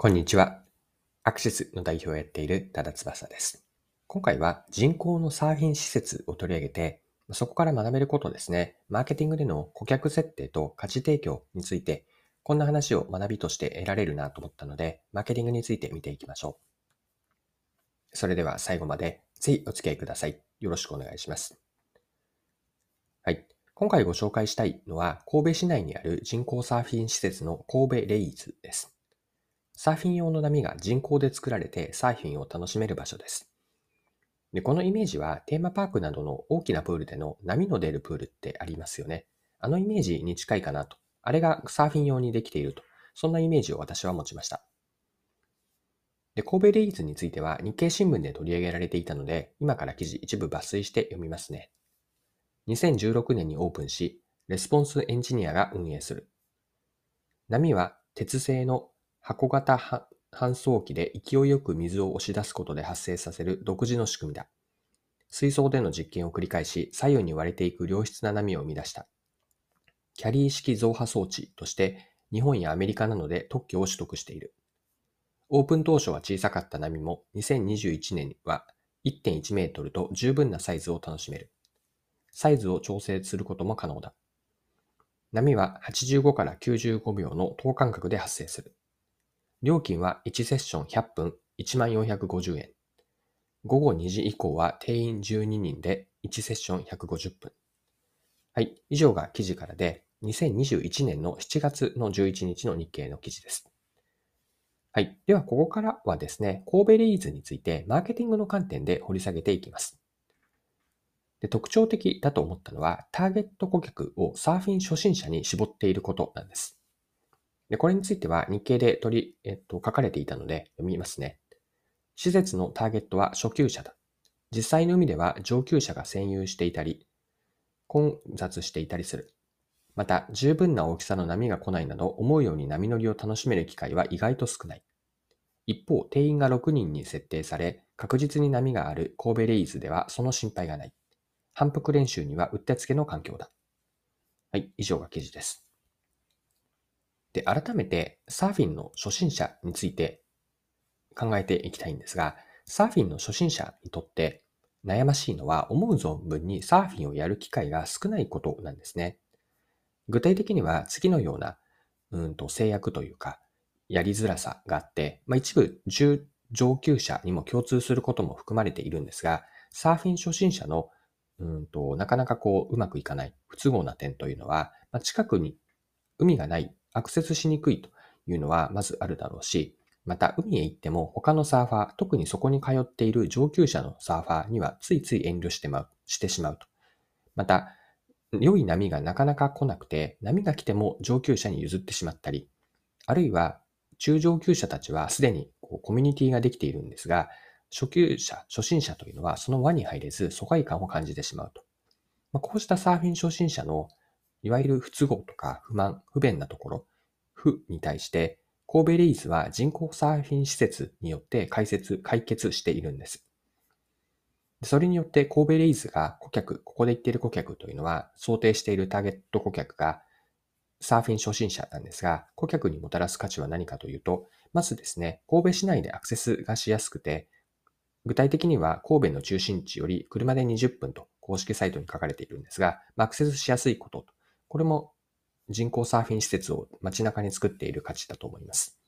こんにちは。アクシスの代表をやっている多田翼です。今回は人口のサーフィン施設を取り上げて、そこから学べることですね。マーケティングでの顧客設定と価値提供について、こんな話を学びとして得られるなと思ったので、マーケティングについて見ていきましょう。それでは最後までぜひお付き合いください。よろしくお願いします。はい。今回ご紹介したいのは、神戸市内にある人工サーフィン施設の神戸レイズです。サーフィン用の波が人工で作られてサーフィンを楽しめる場所です。でこのイメージはテーマパークなどの大きなプールでの波の出るプールってありますよね。あのイメージに近いかなと。あれがサーフィン用にできていると。そんなイメージを私は持ちました。で神戸レイーズについては日経新聞で取り上げられていたので、今から記事一部抜粋して読みますね。2016年にオープンし、レスポンスエンジニアが運営する。波は鉄製の箱型搬送機で勢いよく水を押し出すことで発生させる独自の仕組みだ。水槽での実験を繰り返し、左右に割れていく良質な波を生み出した。キャリー式増波装置として、日本やアメリカなどで特許を取得している。オープン当初は小さかった波も、2021年は1.1メートルと十分なサイズを楽しめる。サイズを調整することも可能だ。波は85から95秒の等間隔で発生する。料金は1セッション100分1450円。午後2時以降は定員12人で1セッション150分。はい。以上が記事からで、2021年の7月の11日の日経の記事です。はい。では、ここからはですね、神戸レイズについてマーケティングの観点で掘り下げていきます。で特徴的だと思ったのは、ターゲット顧客をサーフィン初心者に絞っていることなんです。で、これについては日経で取り、えっと、書かれていたので読みますね。施設のターゲットは初級者だ。実際の海では上級者が占有していたり、混雑していたりする。また、十分な大きさの波が来ないなど、思うように波乗りを楽しめる機会は意外と少ない。一方、定員が6人に設定され、確実に波がある神戸レイズではその心配がない。反復練習にはうってつけの環境だ。はい、以上が記事です。で、改めてサーフィンの初心者について考えていきたいんですが、サーフィンの初心者にとって悩ましいのは思う存分にサーフィンをやる機会が少ないことなんですね。具体的には次のようなうんと制約というか、やりづらさがあって、まあ、一部中上級者にも共通することも含まれているんですが、サーフィン初心者のうんとなかなかこううまくいかない不都合な点というのは、まあ、近くに海がないアクセスしにくいというのはまずあるだろうし、また海へ行っても他のサーファー、特にそこに通っている上級者のサーファーにはついつい遠慮してましてしまうと。また、良い波がなかなか来なくて、波が来ても上級者に譲ってしまったり、あるいは中上級者たちはすでにこうコミュニティができているんですが、初級者、初心者というのはその輪に入れず疎外感を感じてしまうと。まあ、こうしたサーフィン初心者のいわゆる不都合とか不満、不便なところ、負に対して、神戸レイズは人工サーフィン施設によって解説、解決しているんです。それによって神戸レイズが顧客、ここで言っている顧客というのは想定しているターゲット顧客がサーフィン初心者なんですが、顧客にもたらす価値は何かというと、まずですね、神戸市内でアクセスがしやすくて、具体的には神戸の中心地より車で20分と公式サイトに書かれているんですが、アクセスしやすいことこれも人工サーフィン施設を街中に作っている価値だと思います。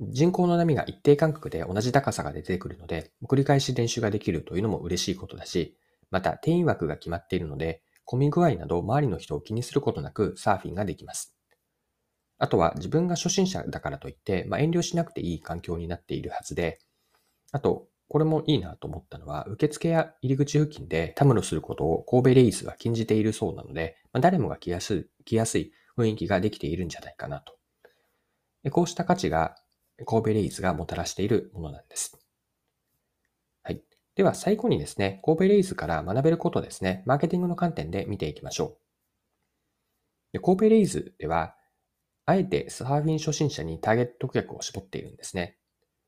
人工の波が一定間隔で同じ高さが出てくるので、繰り返し練習ができるというのも嬉しいことだし、また定員枠が決まっているので、混み具合など周りの人を気にすることなくサーフィンができます。あとは自分が初心者だからといって、まあ、遠慮しなくていい環境になっているはずで、あと、これもいいなと思ったのは、受付や入り口付近でたむろすることを神戸レイズは禁じているそうなので、まあ、誰もが来やすい、来やすい雰囲気ができているんじゃないかなと。こうした価値が神戸レイズがもたらしているものなんです。はい。では最後にですね、神戸レイズから学べることですね、マーケティングの観点で見ていきましょう。で神戸レイズでは、あえてサーフィン初心者にターゲット顧客を絞っているんですね。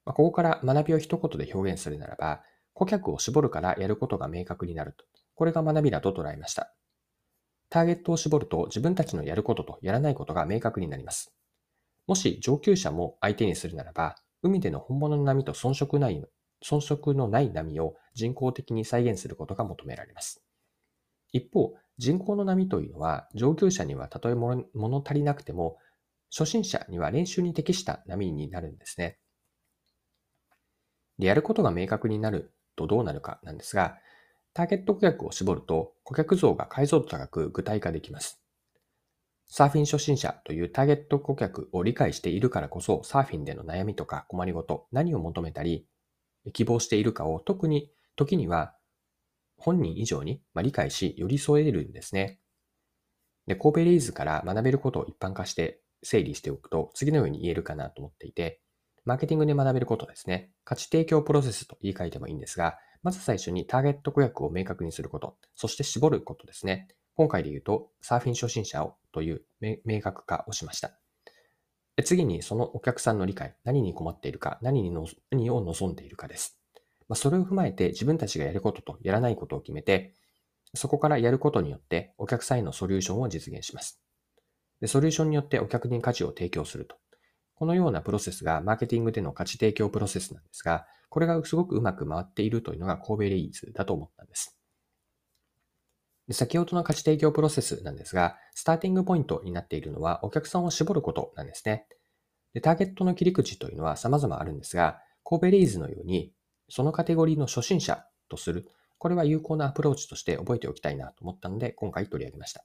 まあ、ここから学びを一言で表現するならば、顧客を絞るからやることが明確になると。これが学びだと捉えました。ターゲットを絞ると自分たちのやることとやらないことが明確になります。もし上級者も相手にするならば、海での本物の波と遜色ない遜色のない波を人工的に再現することが求められます。一方、人工の波というのは、上級者にはたとえ物足りなくても、初心者には練習に適した波になるんですね。で、やることが明確になるとどうなるかなんですが、ターゲット顧客を絞ると顧客像が解像度高く具体化できます。サーフィン初心者というターゲット顧客を理解しているからこそ、サーフィンでの悩みとか困りごと、何を求めたり、希望しているかを特に時には本人以上に理解し寄り添えるんですね。で、神戸レイズから学べることを一般化して整理しておくと次のように言えるかなと思っていて、マーケティングで学べることですね。価値提供プロセスと言い換えてもいいんですが、まず最初にターゲット顧客を明確にすること、そして絞ることですね。今回で言うと、サーフィン初心者をという明確化をしました。次に、そのお客さんの理解、何に困っているか、何にの何を望んでいるかです。まあ、それを踏まえて自分たちがやることとやらないことを決めて、そこからやることによってお客さんへのソリューションを実現します。でソリューションによってお客に価値を提供すると。このようなプロセスがマーケティングでの価値提供プロセスなんですが、これがすごくうまく回っているというのが神戸レイズだと思ったんです。で先ほどの価値提供プロセスなんですが、スターティングポイントになっているのはお客さんを絞ることなんですね。でターゲットの切り口というのは様々あるんですが、神戸レイズのようにそのカテゴリーの初心者とする。これは有効なアプローチとして覚えておきたいなと思ったので、今回取り上げました。